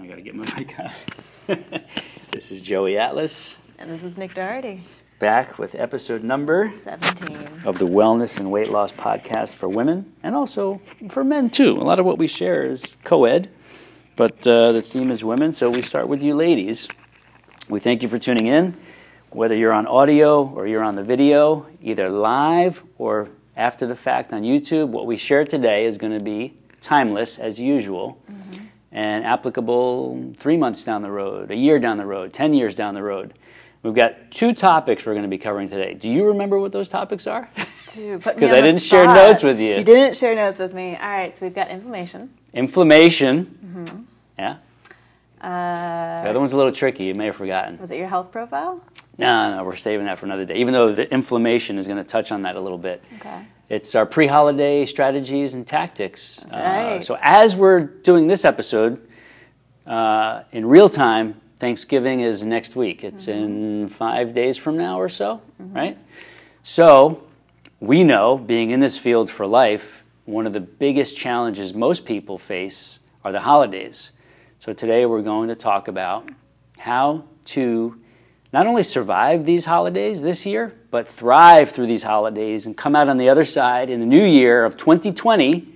I gotta get my mic on. this is Joey Atlas And this is Nikki Doherty, back with episode number 17. of the Wellness and Weight Loss Podcast for women and also for men too. A lot of what we share is co ed, but uh, the theme is women, so we start with you ladies. We thank you for tuning in, whether you're on audio or you're on the video, either live or after the fact on YouTube. What we share today is going to be timeless as usual and applicable three months down the road, a year down the road, 10 years down the road. We've got two topics we're going to be covering today. Do you remember what those topics are? Dude, put me 'Cause on I didn't share notes with you. You didn't share notes with me. All right, so we've got inflammation. Inflammation. Yeah. Uh, The other one's a little tricky. You may have forgotten. was it your health profile? No, no, we're saving that for another day. Even though the inflammation is going to touch on that a little bit. Okay. It's our pre-holiday strategies and tactics. That's right. so as we're doing this episode uh, in real time, Thanksgiving is next week. It's Mm-hmm. in five days from now or so, right? So we know, being in this field for life, one of the biggest challenges most people face are the holidays. So today we're going to talk about how to not only survive these holidays this year, but thrive through these holidays and come out on the other side in the new year of 2020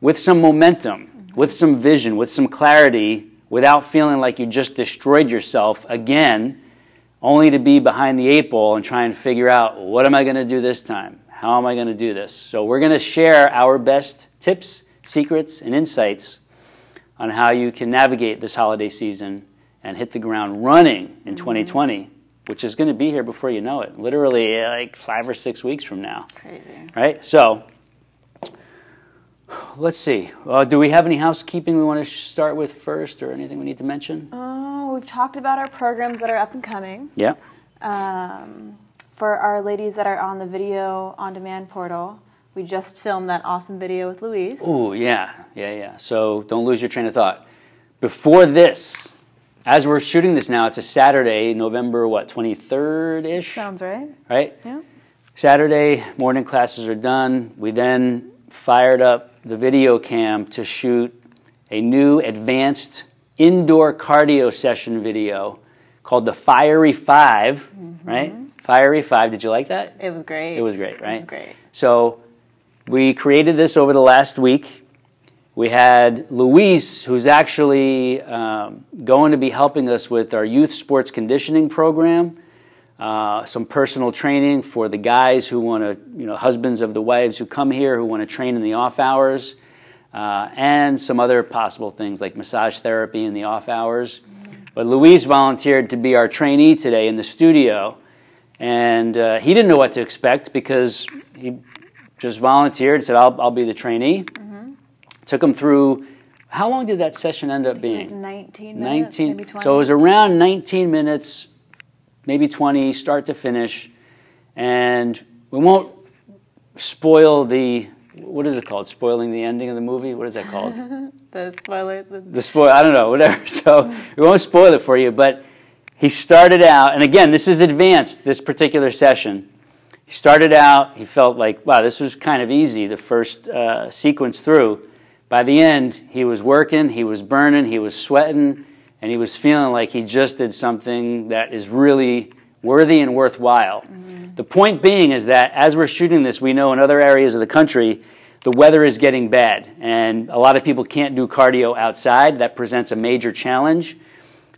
with some momentum, with some vision, with some clarity, without feeling like you just destroyed yourself again, only to be behind the eight ball and try and figure out what am I going to do this time? How am I going to do this? So, we're going to share our best tips, secrets, and insights on how you can navigate this holiday season and hit the ground running in 2020, which is going to be here before you know it, literally like five or six weeks from now Crazy. right? So, let's see. Uh, do we have any housekeeping we want to start with first, or anything we need to mention? Oh, we've talked about our programs that are up and coming. Yeah. Um, for our ladies that are on the video on demand portal, we just filmed that awesome video with Luis. Oh, yeah, yeah, yeah. So don't lose your train of thought. Before this, as we're shooting this now, it's a Saturday, November what, twenty third ish, Sounds right. right? Yeah. Saturday morning classes are done. We then fired up the video cam to shoot a new advanced indoor cardio session video called the Fiery 5 mm-hmm. right? Fiery Five. Did you like that? It was great. It was great, right? It was great. So we created this over the last week. We had Luis, who's actually um, going to be helping us with our youth sports conditioning program, uh, some personal training for the guys who want to, you know, husbands of the wives who come here who want to train in the off hours, uh, and some other possible things like massage therapy in the off hours. But Luis volunteered to be our trainee today in the studio, and uh, he didn't know what to expect because he just volunteered, and said, I'll, I'll be the trainee. Took him through, how long did that session end up being? 19 minutes, 19. maybe 20. So it was around 19 minutes, maybe 20, start to finish. And we won't spoil the, what is it called? Spoiling the ending of the movie? What is that called? the spoilers. The spoil I don't know, whatever. So we won't spoil it for you, but he started out, and again, this is advanced, this particular session. He started out, he felt like, wow, this was kind of easy, the first uh, sequence through. By the end, he was working, he was burning, he was sweating, and he was feeling like he just did something that is really worthy and worthwhile. Mm-hmm. The point being is that as we're shooting this, we know in other areas of the country, the weather is getting bad, and a lot of people can't do cardio outside. That presents a major challenge.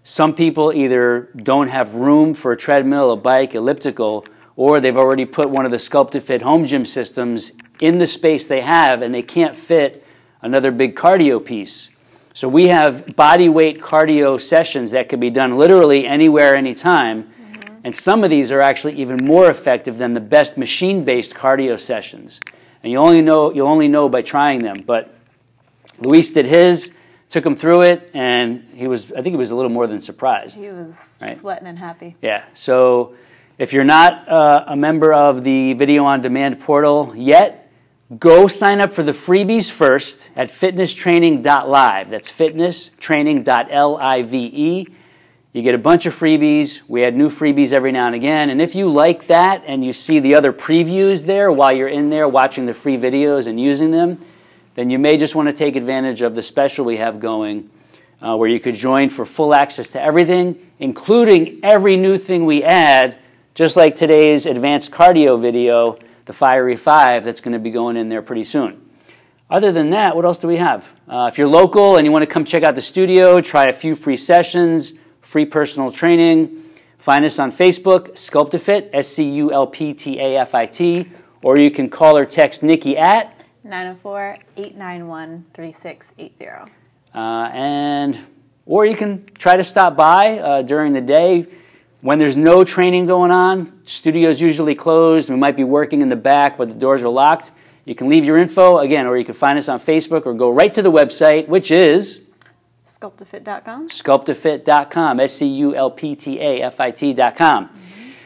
Some people either don't have room for a treadmill, a bike, elliptical, or they've already put one of the Sculptafit home gym systems in the space they have, and they can't fit another big cardio piece. So we have body weight cardio sessions that can be done literally anywhere, anytime. And some of these are actually even more effective than the best machine-based cardio sessions. And you only know you'll only know by trying them. But Luis did his, took him through it, and he was I think he was a little more than surprised. he was Right. sweating and happy. Yeah. So if you're not uh, a member of the video on demand portal yet, go sign up for the freebies first at fitnesstraining.live. That's fitnesstraining.live. You get a bunch of freebies. We add new freebies every now and again. And if you like that and you see the other previews there while you're in there watching the free videos and using them, then you may just want to take advantage of the special we have going uh, where you could join for full access to everything, including every new thing we add, just like today's advanced cardio video, the Fiery 5, that's going to be going in there pretty soon. Other than that, what else do we have? Uh, if you're local and you want to come check out the studio, try a few free sessions, free personal training, find us on Facebook, Sculptafit, S C U L P T A F I T, or you can call or text Nikki at 904 891 3680. Uh, and or you can try to stop by uh, during the day when there's no training going on. Studio's usually closed. We might be working in the back, but the doors are locked. You can leave your info again, or you can find us on Facebook, or go right to the website, which is Sculptafit.com. Sculptafit.com. S C U L P T A F I T.com.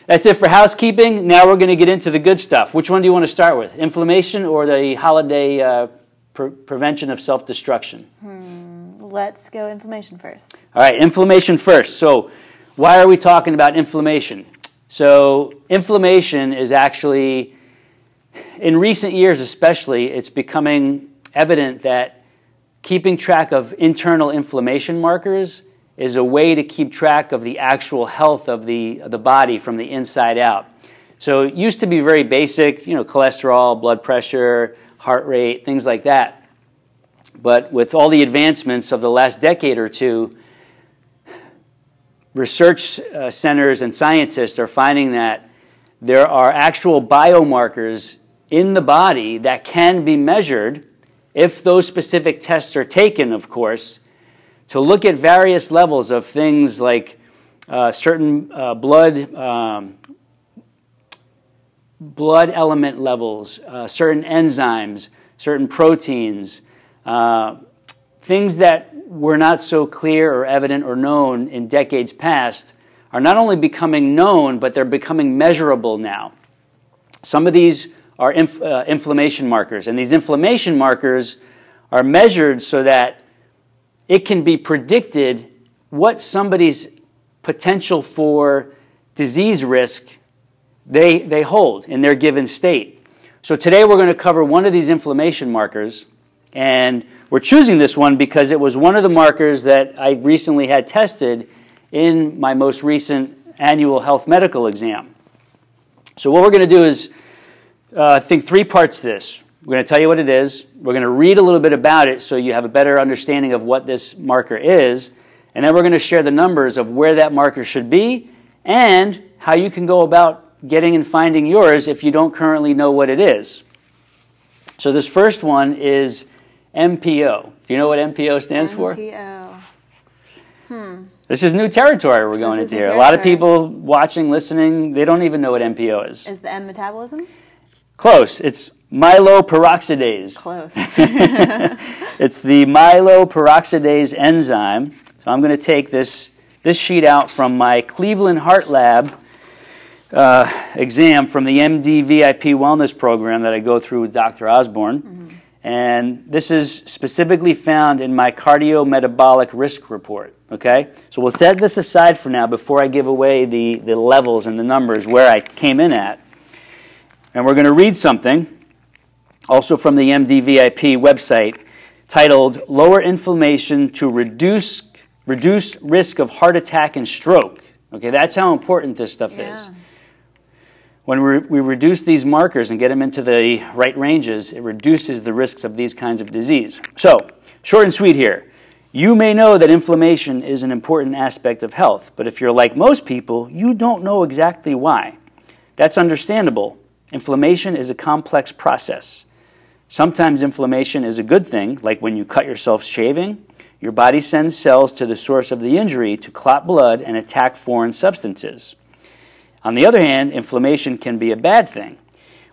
That's it for housekeeping. Now we're going to get into the good stuff. Which one do you want to start with? Inflammation or the holiday uh, pre- prevention of self destruction? Let's go inflammation first. All right, inflammation first. So, why are we talking about inflammation? So, inflammation is actually, in recent years especially, it's becoming evident that keeping track of internal inflammation markers is a way to keep track of the actual health of the, of the body from the inside out. So, it used to be very basic, you know, cholesterol, blood pressure, heart rate, things like that. But with all the advancements of the last decade or two, research uh, centers and scientists are finding that there are actual biomarkers in the body that can be measured if those specific tests are taken, of course, to look at various levels of things like uh, certain uh, blood. Um, blood element levels, uh, certain enzymes, certain proteins, uh, things that were not so clear or evident or known in decades past are not only becoming known, but they're becoming measurable now. Some of these are inf- uh, inflammation markers, and these inflammation markers are measured so that it can be predicted what somebody's potential for disease risk they, they hold in their given state. So today we're going to cover one of these inflammation markers, and we're choosing this one because it was one of the markers that I recently had tested in my most recent annual health medical exam. So what we're going to do is uh, think three parts to this. We're going to tell you what it is. We're going to read a little bit about it so you have a better understanding of what this marker is. And then we're going to share the numbers of where that marker should be and how you can go about getting and finding yours if you don't currently know what it is. So this first one is MPO. Do you know what MPO stands for? MPO. This is new territory we're going into here. A lot of people watching, listening, they don't even know what MPO is. Is the M metabolism? Close. It's myeloperoxidase. Close. It's the myeloperoxidase enzyme. So I'm going to take this, this sheet out from my Cleveland Heart Lab uh, exam from the MDVIP Wellness Program that I go through with Dr. Osborne. And this is specifically found in my cardiometabolic risk report. Okay? So we'll set this aside for now before I give away the, the levels and the numbers where I came in at. And we're going to read something also from the MDVIP website titled Lower Inflammation to Reduce, reduce Risk of Heart Attack and Stroke. Okay, that's how important this stuff is. When we reduce these markers and get them into the right ranges, it reduces the risks of these kinds of disease. So, short and sweet here. You may know that inflammation is an important aspect of health, but if you're like most people, you don't know exactly why. That's understandable. Inflammation is a complex process. Sometimes inflammation is a good thing, like when you cut yourself shaving. Your body sends cells to the source of the injury to clot blood and attack foreign substances. On the other hand, inflammation can be a bad thing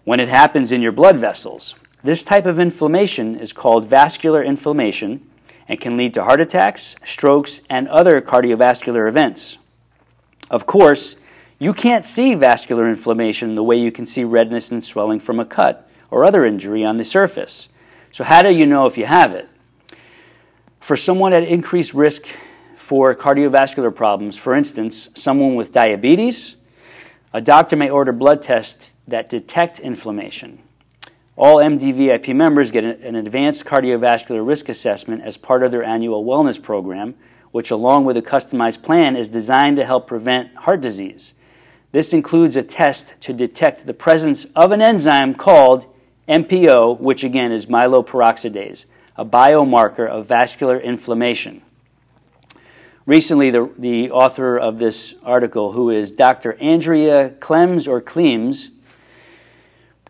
when it happens in your blood vessels. This type of inflammation is called vascular inflammation and can lead to heart attacks, strokes, and other cardiovascular events. Of course, you can't see vascular inflammation the way you can see redness and swelling from a cut or other injury on the surface. So, how do you know if you have it? For someone at increased risk for cardiovascular problems, for instance, someone with diabetes, a doctor may order blood tests that detect inflammation. All MDVIP members get an advanced cardiovascular risk assessment as part of their annual wellness program, which, along with a customized plan, is designed to help prevent heart disease. This includes a test to detect the presence of an enzyme called MPO, which again is myeloperoxidase, a biomarker of vascular inflammation. Recently, the, the author of this article, who is Dr. Andrea Clems or Klemes,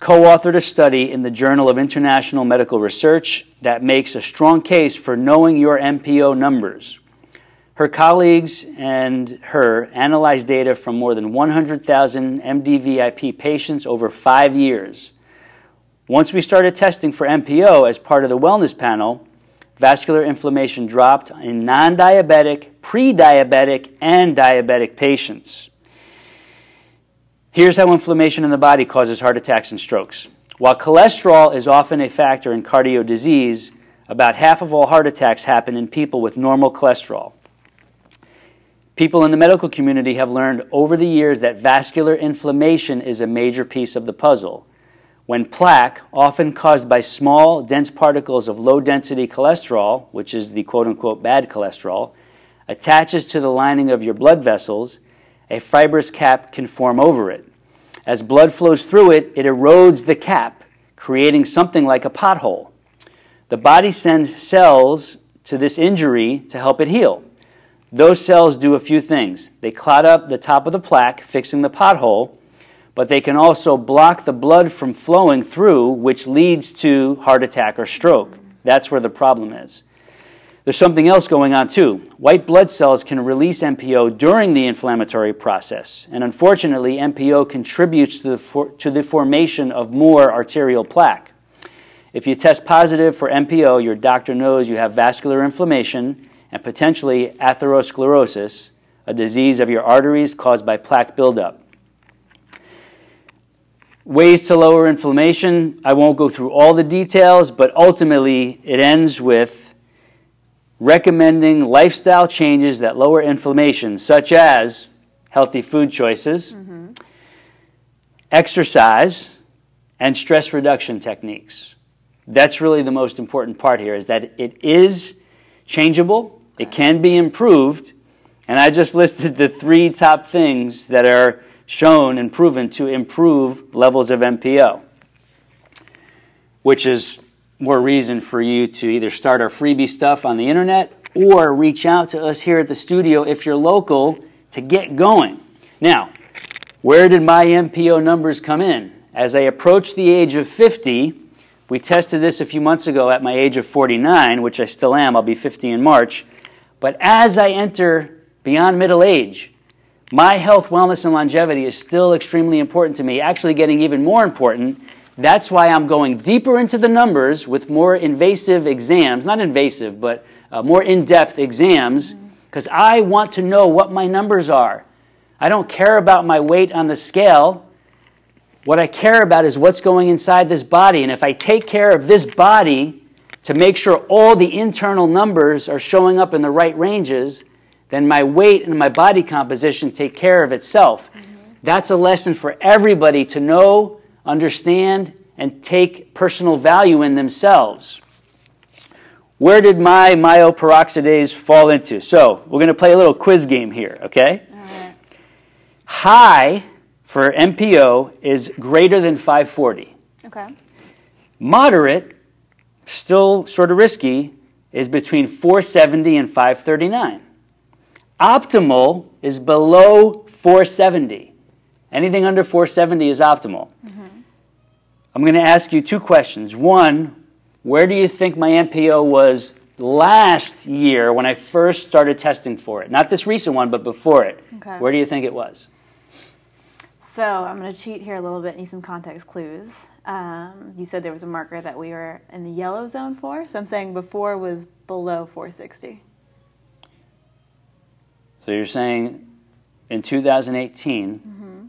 co authored a study in the Journal of International Medical Research that makes a strong case for knowing your MPO numbers. Her colleagues and her analyzed data from more than 100,000 MDVIP patients over five years. Once we started testing for MPO as part of the wellness panel, vascular inflammation dropped in non diabetic, pre diabetic, and diabetic patients. Here's how inflammation in the body causes heart attacks and strokes. While cholesterol is often a factor in cardio disease, about half of all heart attacks happen in people with normal cholesterol. People in the medical community have learned over the years that vascular inflammation is a major piece of the puzzle. When plaque, often caused by small, dense particles of low density cholesterol, which is the quote unquote bad cholesterol, attaches to the lining of your blood vessels, a fibrous cap can form over it. As blood flows through it, it erodes the cap, creating something like a pothole. The body sends cells to this injury to help it heal. Those cells do a few things. They clot up the top of the plaque, fixing the pothole, but they can also block the blood from flowing through, which leads to heart attack or stroke. That's where the problem is. There's something else going on too. White blood cells can release MPO during the inflammatory process, and unfortunately, MPO contributes to the, for, to the formation of more arterial plaque. If you test positive for MPO, your doctor knows you have vascular inflammation and potentially atherosclerosis, a disease of your arteries caused by plaque buildup. Ways to lower inflammation, I won't go through all the details, but ultimately it ends with recommending lifestyle changes that lower inflammation, such as healthy food choices, mm-hmm. exercise, and stress reduction techniques. That's really the most important part here is that it is changeable, okay. it can be improved, and I just listed the three top things that are shown and proven to improve levels of MPO, which is more reason for you to either start our freebie stuff on the internet or reach out to us here at the studio if you're local to get going. Now, where did my MPO numbers come in? As I approached the age of 50, we tested this a few months ago at my age of 49, which I still am, I'll be 50 in March. But as I enter beyond middle age, my health, wellness, and longevity is still extremely important to me, actually getting even more important that's why I'm going deeper into the numbers with more invasive exams, not invasive, but uh, more in depth exams, because I want to know what my numbers are. I don't care about my weight on the scale. What I care about is what's going inside this body. And if I take care of this body to make sure all the internal numbers are showing up in the right ranges, then my weight and my body composition take care of itself. Mm-hmm. That's a lesson for everybody to know understand, and take personal value in themselves. Where did my myoperoxidase fall into? So, we're going to play a little quiz game here, okay? High for MPO is greater than 540. Okay. Moderate, still sort of risky, is between 470 and 539. Optimal is below 470. Anything under 470 is optimal. Mm-hmm. I'm going to ask you two questions. One, where do you think my MPO was last year when I first started testing for it? Not this recent one, but before it. Okay. Where do you think it was? So I'm going to cheat here a little bit, need some context clues. Um, you said there was a marker that we were in the yellow zone for, so I'm saying before was below 460. So you're saying in 2018, mm-hmm.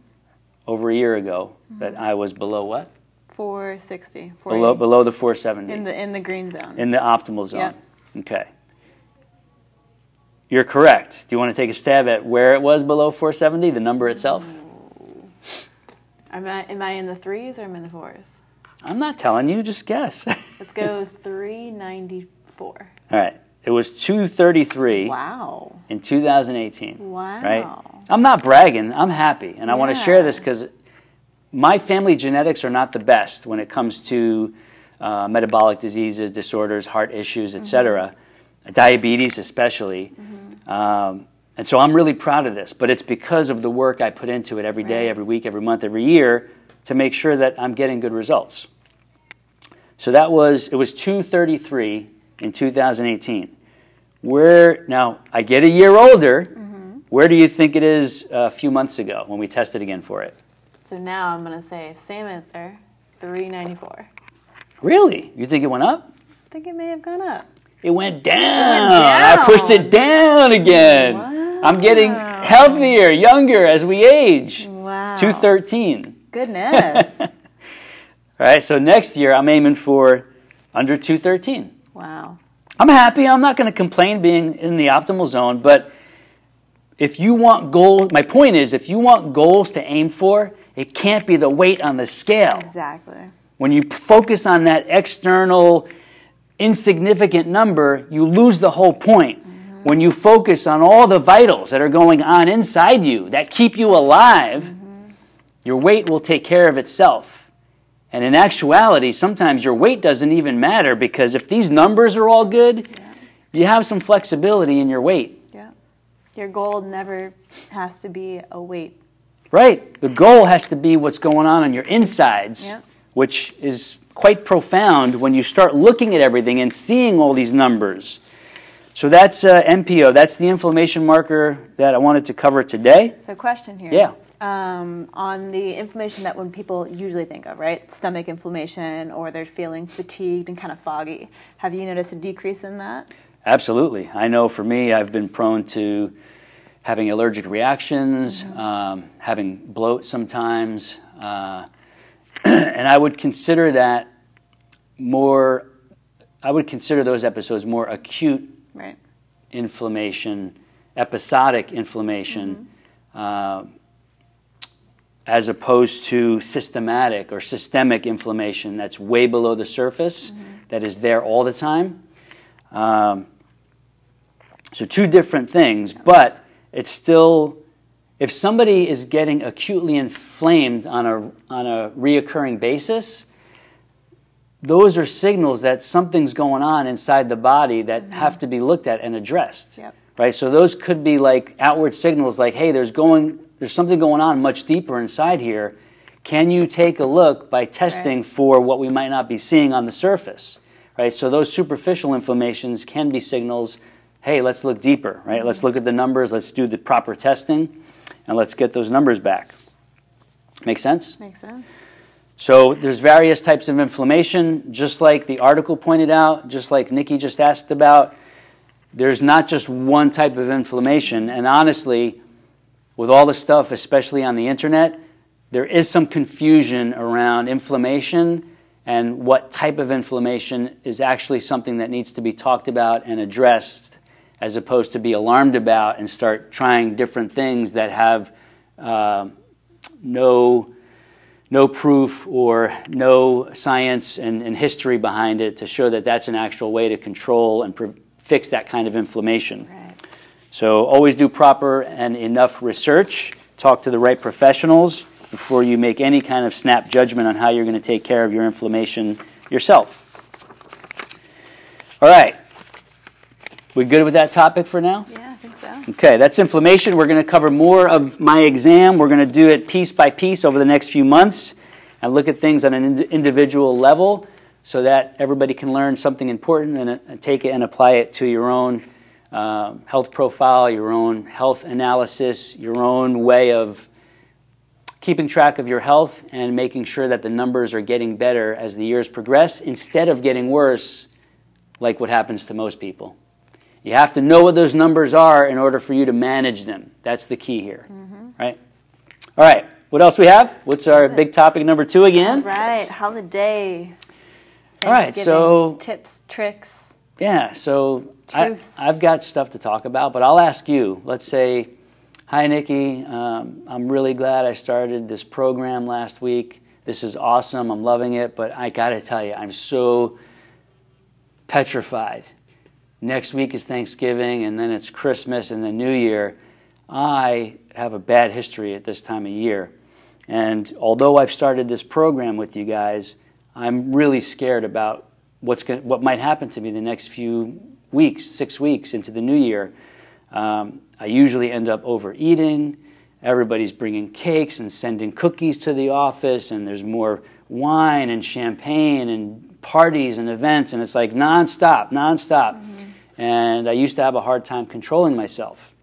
over a year ago, mm-hmm. that I was below what? 460. Below, below the 470. In the in the green zone. In the optimal zone. Yep. Okay. You're correct. Do you want to take a stab at where it was below 470, the number itself? Am I, am I in the threes or am I in the fours? I'm not telling you, just guess. Let's go 394. All right. It was 233 Wow. in 2018. Wow. Right? I'm not bragging. I'm happy. And I want to share this because my family genetics are not the best when it comes to uh, metabolic diseases, disorders, heart issues, etc., diabetes especially. Um, and so I'm really proud of this. But it's because of the work I put into it every day, Right. every week, every month, every year to make sure that I'm getting good results. So that was, it was 233 in 2018. Where, now, I get a year older. Mm-hmm. Where do you think it is a few months ago when we tested again for it? So now I'm going to say same answer 394. Really? You think it went up? I think it may have gone up. It went down. I down. pushed it down again. Wow. I'm getting healthier, younger as we age. Wow. 213. Goodness. All right, so next year I'm aiming for under 213. Wow. I'm happy. I'm not going to complain being in the optimal zone, but if you want goals, my point is if you want goals to aim for, it can't be the weight on the scale. Exactly. When you focus on that external, insignificant number, you lose the whole point. Mm-hmm. When you focus on all the vitals that are going on inside you that keep you alive, mm-hmm. your weight will take care of itself. And in actuality, sometimes your weight doesn't even matter because if these numbers are all good, you have some flexibility in your weight. Yeah. Your goal never has to be a weight. Right. The goal has to be what's going on on your insides, Yeah. which is quite profound when you start looking at everything and seeing all these numbers. So that's uh, MPO. That's the inflammation marker that I wanted to cover today. So, question here. Yeah. Um, on the inflammation that when people usually think of, right? Stomach inflammation or they're feeling fatigued and kind of foggy. Have you noticed a decrease in that? Absolutely. I know for me, I've been prone to having allergic reactions, um, having bloat sometimes, uh, and I would consider that more. I would consider those episodes more acute Right. inflammation, episodic inflammation, uh, as opposed to systematic or systemic inflammation that's way below the surface, that is there all the time. Um, so, two different things, but it's still, if somebody is getting acutely inflamed on a, on a reoccurring basis, those are signals that something's going on inside the body that have to be looked at and addressed. Yep. Right? So those could be like outward signals like, hey, there's going there's something going on much deeper inside here. Can you take a look by testing Right. for what we might not be seeing on the surface? Right? So those superficial inflammations can be signals, hey, let's look deeper, right? Let's look at the numbers, let's do the proper testing, and let's get those numbers back. Make sense? Makes sense. So there's various types of inflammation, just like the article pointed out, just like Nikki just asked about. There's not just one type of inflammation, and honestly, with all the stuff, especially on the internet, there is some confusion around inflammation and what type of inflammation is actually something that needs to be talked about and addressed, as opposed to be alarmed about and start trying different things that have uh, no no proof or no science and, and history behind it to show that that's an actual way to control and pre- fix that kind of inflammation. Right. So always do proper and enough research. Talk to the right professionals before you make any kind of snap judgment on how you're going to take care of your inflammation yourself. All right. We good with that topic for now? Yeah, I think so. Okay, that's inflammation. We're going to cover more of my exam. We're going to do it piece by piece over the next few months and look at things on an ind- individual level so that everybody can learn something important and, uh, and take it and apply it to your own uh, health profile, your own health analysis, your own way of keeping track of your health and making sure that the numbers are getting better as the years progress instead of getting worse, like what happens to most people. You have to know what those numbers are in order for you to manage them. That's the key here, right? All right. What else we have? What's our big topic number two again? Right. Holiday. All right, so- tips, tricks. Yeah. So I. I've got stuff to talk about, but I'll ask you. Let's say, hi, Nikki. Um, I'm really glad I started this program last week. This is awesome. I'm loving it. But I got to tell you, I'm so petrified. Next week is Thanksgiving, and then it's Christmas and the New Year. I have a bad history at this time of year. And although I've started this program with you guys, I'm really scared about what's going, what might happen to me the next few weeks, six weeks into the new year. Um, I usually end up overeating. Everybody's bringing cakes and sending cookies to the office, and there's more wine and champagne and parties and events, and it's like nonstop, nonstop. Mm-hmm. And I used to have a hard time controlling myself.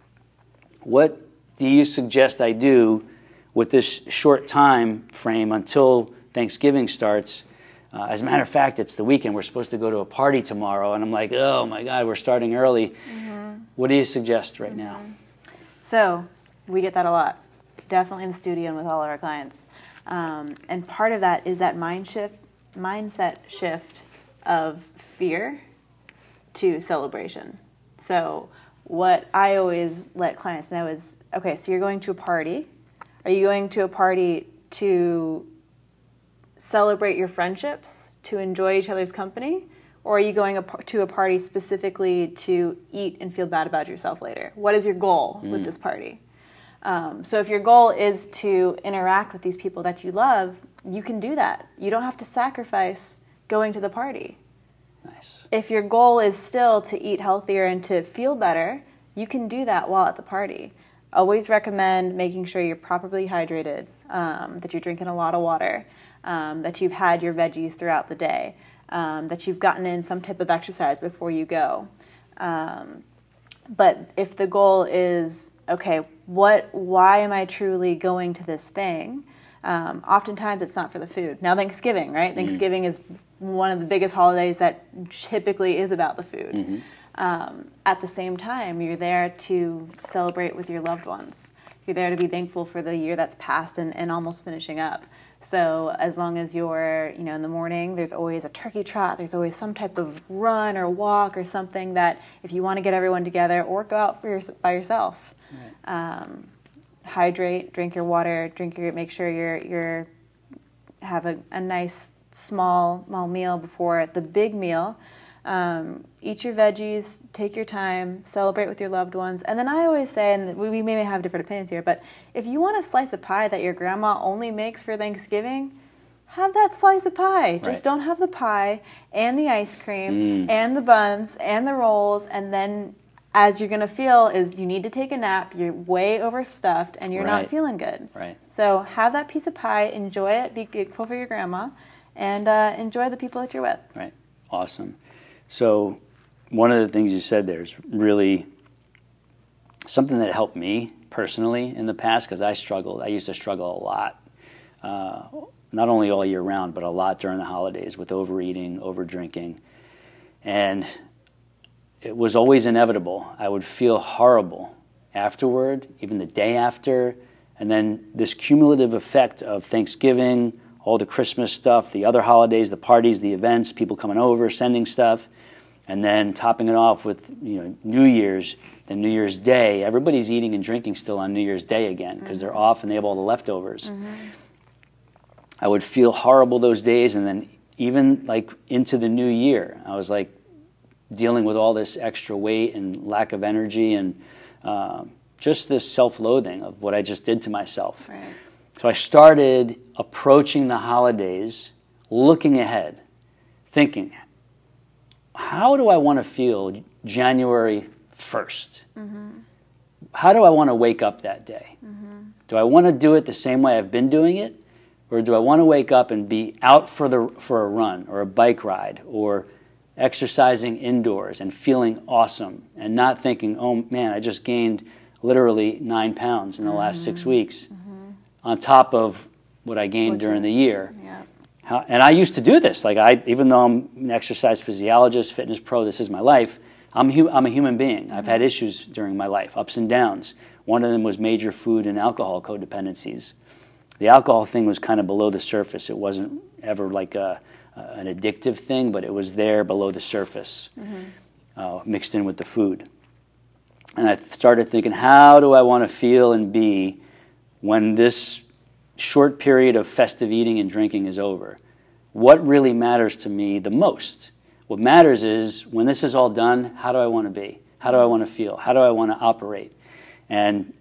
What do you suggest I do with this short time frame until Thanksgiving starts? Uh, as a matter of fact, it's the weekend. We're supposed to go to a party tomorrow, and I'm like, oh my God, we're starting early. Mm-hmm. What do you suggest right mm-hmm. now? So, we get that a lot, definitely in the studio and with all of our clients. Um, and part of that is that mind shift, mindset shift of fear to celebration. So, what I always let clients know is okay, so you're going to a party. Are you going to a party to celebrate your friendships, to enjoy each other's company? Or are you going to a party specifically to eat and feel bad about yourself later? What is your goal mm. with this party? Um, so if your goal is to interact with these people that you love, you can do that. You don't have to sacrifice going to the party. Nice. If your goal is still to eat healthier and to feel better, you can do that while at the party. Always recommend making sure you're properly hydrated, um, that you're drinking a lot of water, um, that you've had your veggies throughout the day, um, that you've gotten in some type of exercise before you go. Um, but if the goal is, okay, what, why am I truly going to this thing? Um, oftentimes it's not for the food. Now, Thanksgiving, right? Mm-hmm. Thanksgiving is one of the biggest holidays that typically is about the food. Mm-hmm. Um, at the same time, you're there to celebrate with your loved ones. You're there to be thankful for the year that's passed and, and almost finishing up. So as long as you're, you know, in the morning, there's always a turkey trot. There's always some type of run or walk or something that if you want to get everyone together or go out for your, by yourself, right. um, hydrate, drink your water, drink your, make sure you're you're have a, a nice small small meal before the big meal um, eat your veggies, take your time, celebrate with your loved ones. And then I always say, and we, may have different opinions here, but if you want a slice of pie that your grandma only makes for Thanksgiving, have that slice of pie. Right. Just don't have the pie and the ice cream mm. and the buns and the rolls. And then, as you're going to feel, is you need to take a nap. You're way overstuffed and you're right. not feeling good. Right. So have that piece of pie, enjoy it, be grateful for your grandma, and uh, enjoy the people that you're with. Right. Awesome. So, one of the things you said there is really something that helped me personally in the past because I struggled. I used to struggle a lot, uh, not only all year round, but a lot during the holidays with overeating, over drinking. And it was always inevitable. I would feel horrible afterward, even the day after. And then this cumulative effect of Thanksgiving, all the Christmas stuff, the other holidays, the parties, the events, people coming over, sending stuff and then topping it off with you know New Year's, then New Year's Day. Everybody's eating and drinking still on New Year's Day again because mm-hmm. they're off and they have all the leftovers. Mm-hmm. I would feel horrible those days, and then even like into the new year, I was like dealing with all this extra weight and lack of energy and uh, just this self-loathing of what I just did to myself. Right. So I started approaching the holidays, looking ahead, thinking, how do I want to feel January 1st? Mm-hmm. How do I want to wake up that day? Mm-hmm. Do I want to do it the same way I've been doing it? Or do I want to wake up and be out for, the, for a run or a bike ride or exercising indoors and feeling awesome and not thinking, oh man, I just gained literally nine pounds in the mm-hmm. last six mm-hmm. weeks. On top of what I gained during the year? Yeah. How, and I used to do this. Like I, even though I'm an exercise physiologist, fitness pro, this is my life. I'm, hu- I'm a human being. I've had issues during my life, ups and downs. One of them was major food and alcohol codependencies. The alcohol thing was kind of below the surface. It wasn't ever like a, an addictive thing, but it was there below the surface, mm-hmm. uh, mixed in with the food. And I started thinking, how do I want to feel and be when this short period of festive eating and drinking is over. What really matters to me the most? What matters is when this is all done, how do I want to be? How do I want to feel? How do I want to operate? And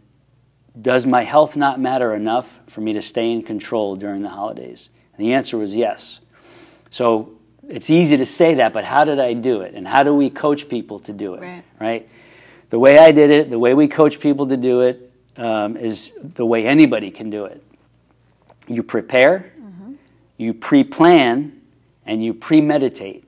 does my health not matter enough for me to stay in control during the holidays? And the answer was yes. So it's easy to say that, but how did I do it? And how do we coach people to do it? Right. right? The way I did it, the way we coach people to do it, um, is the way anybody can do it. You prepare, mm-hmm. you pre plan, and you premeditate.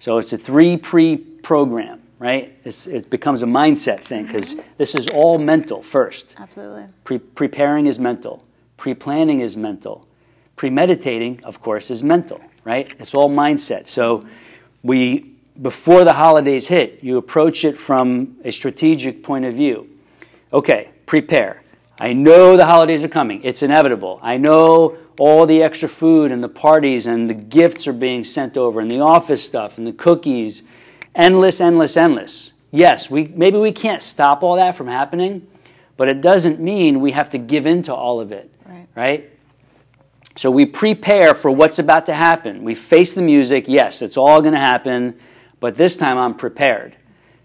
So it's a three pre program right? It's, it becomes a mindset thing because this is all mental first. Absolutely. Pre- preparing is mental. Pre planning is mental. Premeditating, of course, is mental, right? It's all mindset. So we, before the holidays hit, you approach it from a strategic point of view. Okay, prepare. I know the holidays are coming. It's inevitable. I know all the extra food and the parties and the gifts are being sent over and the office stuff and the cookies endless, endless, endless. Yes, we, maybe we can't stop all that from happening, but it doesn't mean we have to give in to all of it, right? right? So we prepare for what's about to happen. We face the music. Yes, it's all going to happen, but this time I'm prepared.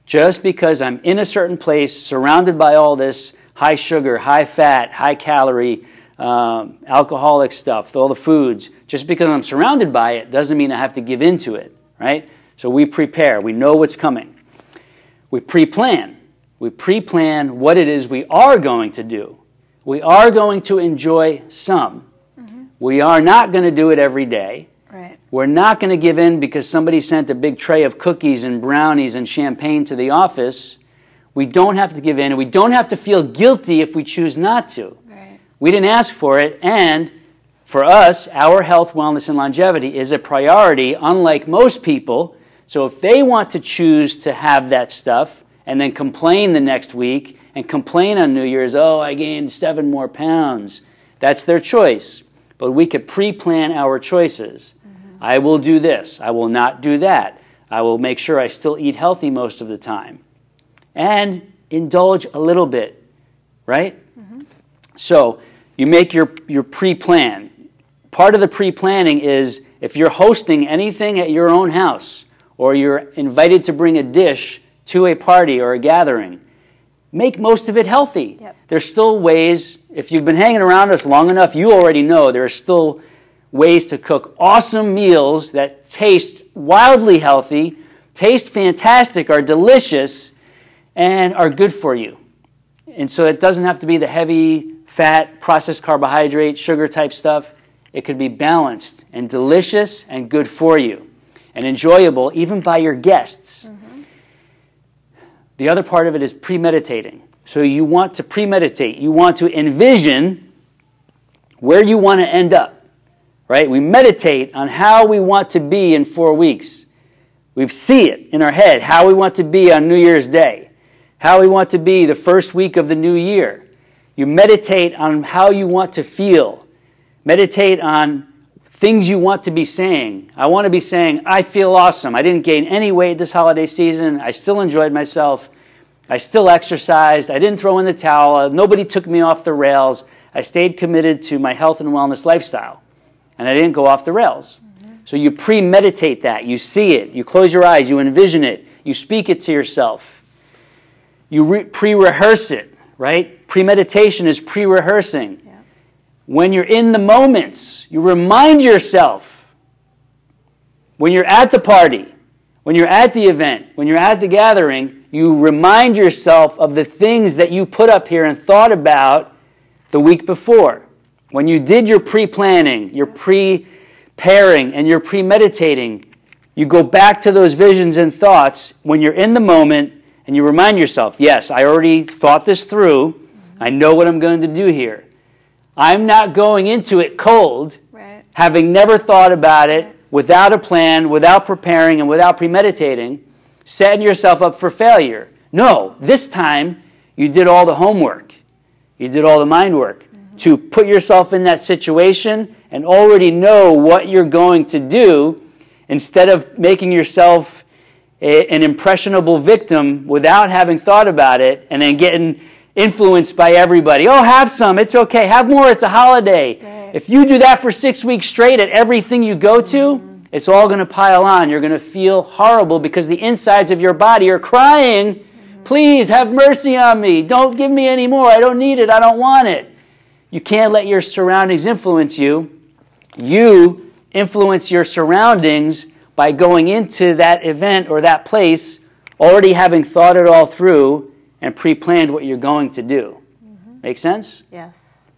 Just because I'm in a certain place, surrounded by all this high sugar, high fat, high calorie, um, alcoholic stuff, all the foods, just because I'm surrounded by it doesn't mean I have to give in to it, right? So we prepare, we know what's coming. We pre plan. We pre plan what it is we are going to do. We are going to enjoy some. Mm-hmm. We are not going to do it every day. Right. We're not going to give in because somebody sent a big tray of cookies and brownies and champagne to the office. We don't have to give in, and we don't have to feel guilty if we choose not to. Right. We didn't ask for it, and for us, our health, wellness, and longevity is a priority, unlike most people so if they want to choose to have that stuff and then complain the next week and complain on New Year's, oh, I gained seven more pounds, that's their choice. But we could pre plan our choices. Mm-hmm. I will do this, I will not do that. I will make sure I still eat healthy most of the time. And indulge a little bit, right? Mm-hmm. So you make your, your pre plan. Part of the pre planning is if you're hosting anything at your own house, or you're invited to bring a dish to a party or a gathering, make most of it healthy. Yep. There's still ways, if you've been hanging around us long enough, you already know there are still ways to cook awesome meals that taste wildly healthy, taste fantastic, are delicious, and are good for you. And so it doesn't have to be the heavy, fat, processed carbohydrate, sugar type stuff. It could be balanced and delicious and good for you and enjoyable even by your guests. Mm-hmm. The other part of it is premeditating. So you want to premeditate, you want to envision where you want to end up. Right? We meditate on how we want to be in 4 weeks. We see it in our head how we want to be on New Year's Day, how we want to be the first week of the new year. You meditate on how you want to feel. Meditate on things you want to be saying. I want to be saying, I feel awesome. I didn't gain any weight this holiday season. I still enjoyed myself. I still exercised. I didn't throw in the towel. Nobody took me off the rails. I stayed committed to my health and wellness lifestyle. And I didn't go off the rails. Mm-hmm. So you premeditate that. You see it. You close your eyes. You envision it. You speak it to yourself. You re- pre rehearse it, right? Premeditation is pre rehearsing. When you're in the moments, you remind yourself. When you're at the party, when you're at the event, when you're at the gathering, you remind yourself of the things that you put up here and thought about the week before. When you did your pre planning, your pre-preparing, and your premeditating, you go back to those visions and thoughts when you're in the moment and you remind yourself, yes, I already thought this through. I know what I'm going to do here. I'm not going into it cold, right. having never thought about it, without a plan, without preparing, and without premeditating, setting yourself up for failure. No, this time you did all the homework, you did all the mind work mm-hmm. to put yourself in that situation and already know what you're going to do instead of making yourself a, an impressionable victim without having thought about it and then getting influenced by everybody. Oh, have some. It's okay. Have more. It's a holiday. Right. If you do that for six weeks straight at everything you go to, Mm-hmm. it's all going to pile on. You're going to feel horrible because the insides of your body are crying, Mm-hmm. Please have mercy on me. Don't give me any more. I don't need it. I don't want it. You can't let your surroundings influence you. You influence your surroundings by going into that event or that place already having thought it all through and pre planned what you're going to do. Mm-hmm. Make sense? Yes.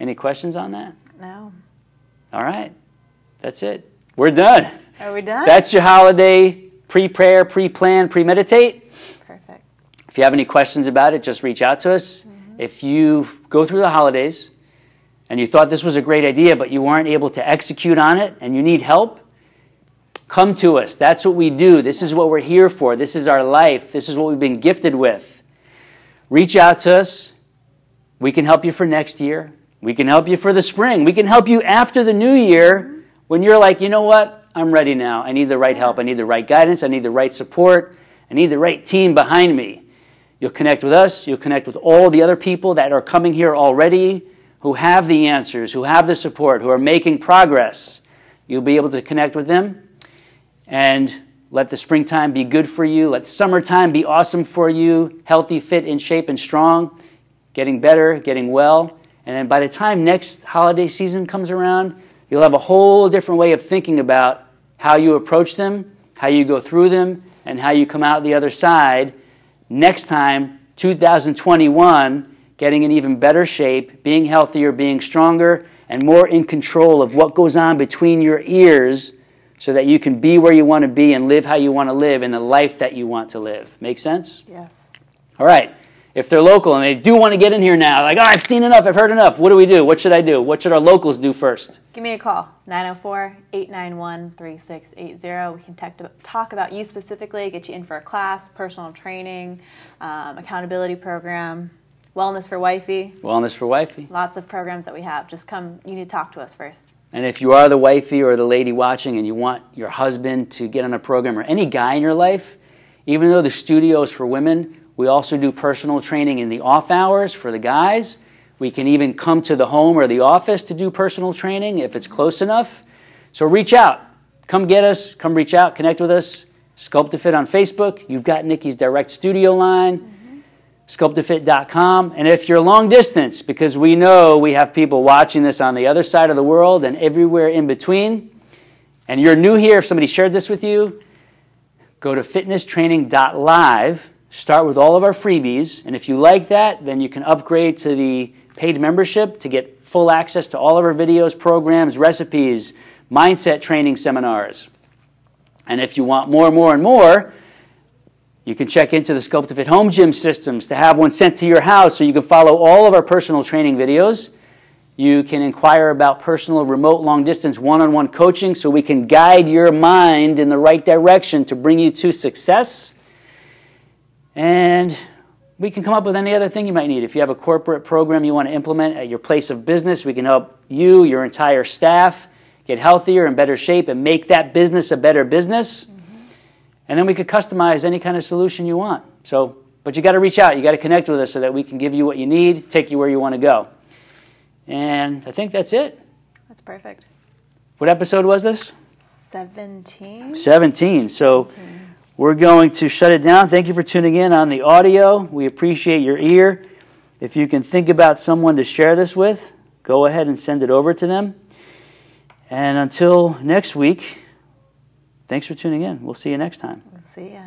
Any questions on that? No. All right. That's it. We're done. Are we done? That's your holiday pre prayer, pre plan, pre meditate. perfect. If you have any questions about it, just reach out to us. Mm-hmm. If you go through the holidays and you thought this was a great idea, but you weren't able to execute on it and you need help, come to us. That's what we do. This is what we're here for. This is our life. This is what we've been gifted with. Reach out to us. We can help you for next year. We can help you for the spring. We can help you after the new year when you're like, you know what? I'm ready now. I need the right help. I need the right guidance. I need the right support. I need the right team behind me. You'll connect with us. You'll connect with all the other people that are coming here already who have the answers, who have the support, who are making progress. You'll be able to connect with them and let the springtime be good for you. Let summertime be awesome for you, healthy, fit, in shape, and strong, getting better, getting well. And then by the time next holiday season comes around, you'll have a whole different way of thinking about how you approach them, how you go through them, and how you come out the other side next time, 2021, getting in even better shape, being healthier, being stronger, and more in control of what goes on between your ears so that you can be where you want to be and live how you want to live in the life that you want to live. Make sense? Yes. All right. If they're local and they do want to get in here now, like, oh, I've seen enough, I've heard enough, what do we do? What should I do? What should our locals do first? Give me a call, 904 891 3680. We can talk about you specifically, get you in for a class, personal training, um, accountability program, wellness for wifey. Wellness for Wifey. Lots of programs that we have. Just come, you need to talk to us first. And if you are the wifey or the lady watching and you want your husband to get on a program or any guy in your life, even though the studio is for women, we also do personal training in the off hours for the guys. We can even come to the home or the office to do personal training if it's close enough. So reach out. Come get us. Come reach out. Connect with us. Sculptafit on Facebook. You've got Nikki's direct studio line sculptafit.com. And if you're long distance, because we know we have people watching this on the other side of the world and everywhere in between, and you're new here, if somebody shared this with you, go to fitnesstraining.live, start with all of our freebies, and if you like that, then you can upgrade to the paid membership to get full access to all of our videos, programs, recipes, mindset training seminars. And if you want more and more and more, you can check into the Sculptafit home gym systems to have one sent to your house so you can follow all of our personal training videos. You can inquire about personal remote long distance one on one coaching so we can guide your mind in the right direction to bring you to success. And we can come up with any other thing you might need. If you have a corporate program you want to implement at your place of business, we can help you, your entire staff, get healthier and better shape and make that business a better business. And then we could customize any kind of solution you want. So, but you got to reach out. You got to connect with us so that we can give you what you need, take you where you want to go. And I think that's it. That's perfect. What episode was this? 17. 17. So we're going to shut it down. Thank you for tuning in on the audio. We appreciate your ear. If you can think about someone to share this with, go ahead and send it over to them. And until next week, thanks for tuning in. We'll see you next time. See ya.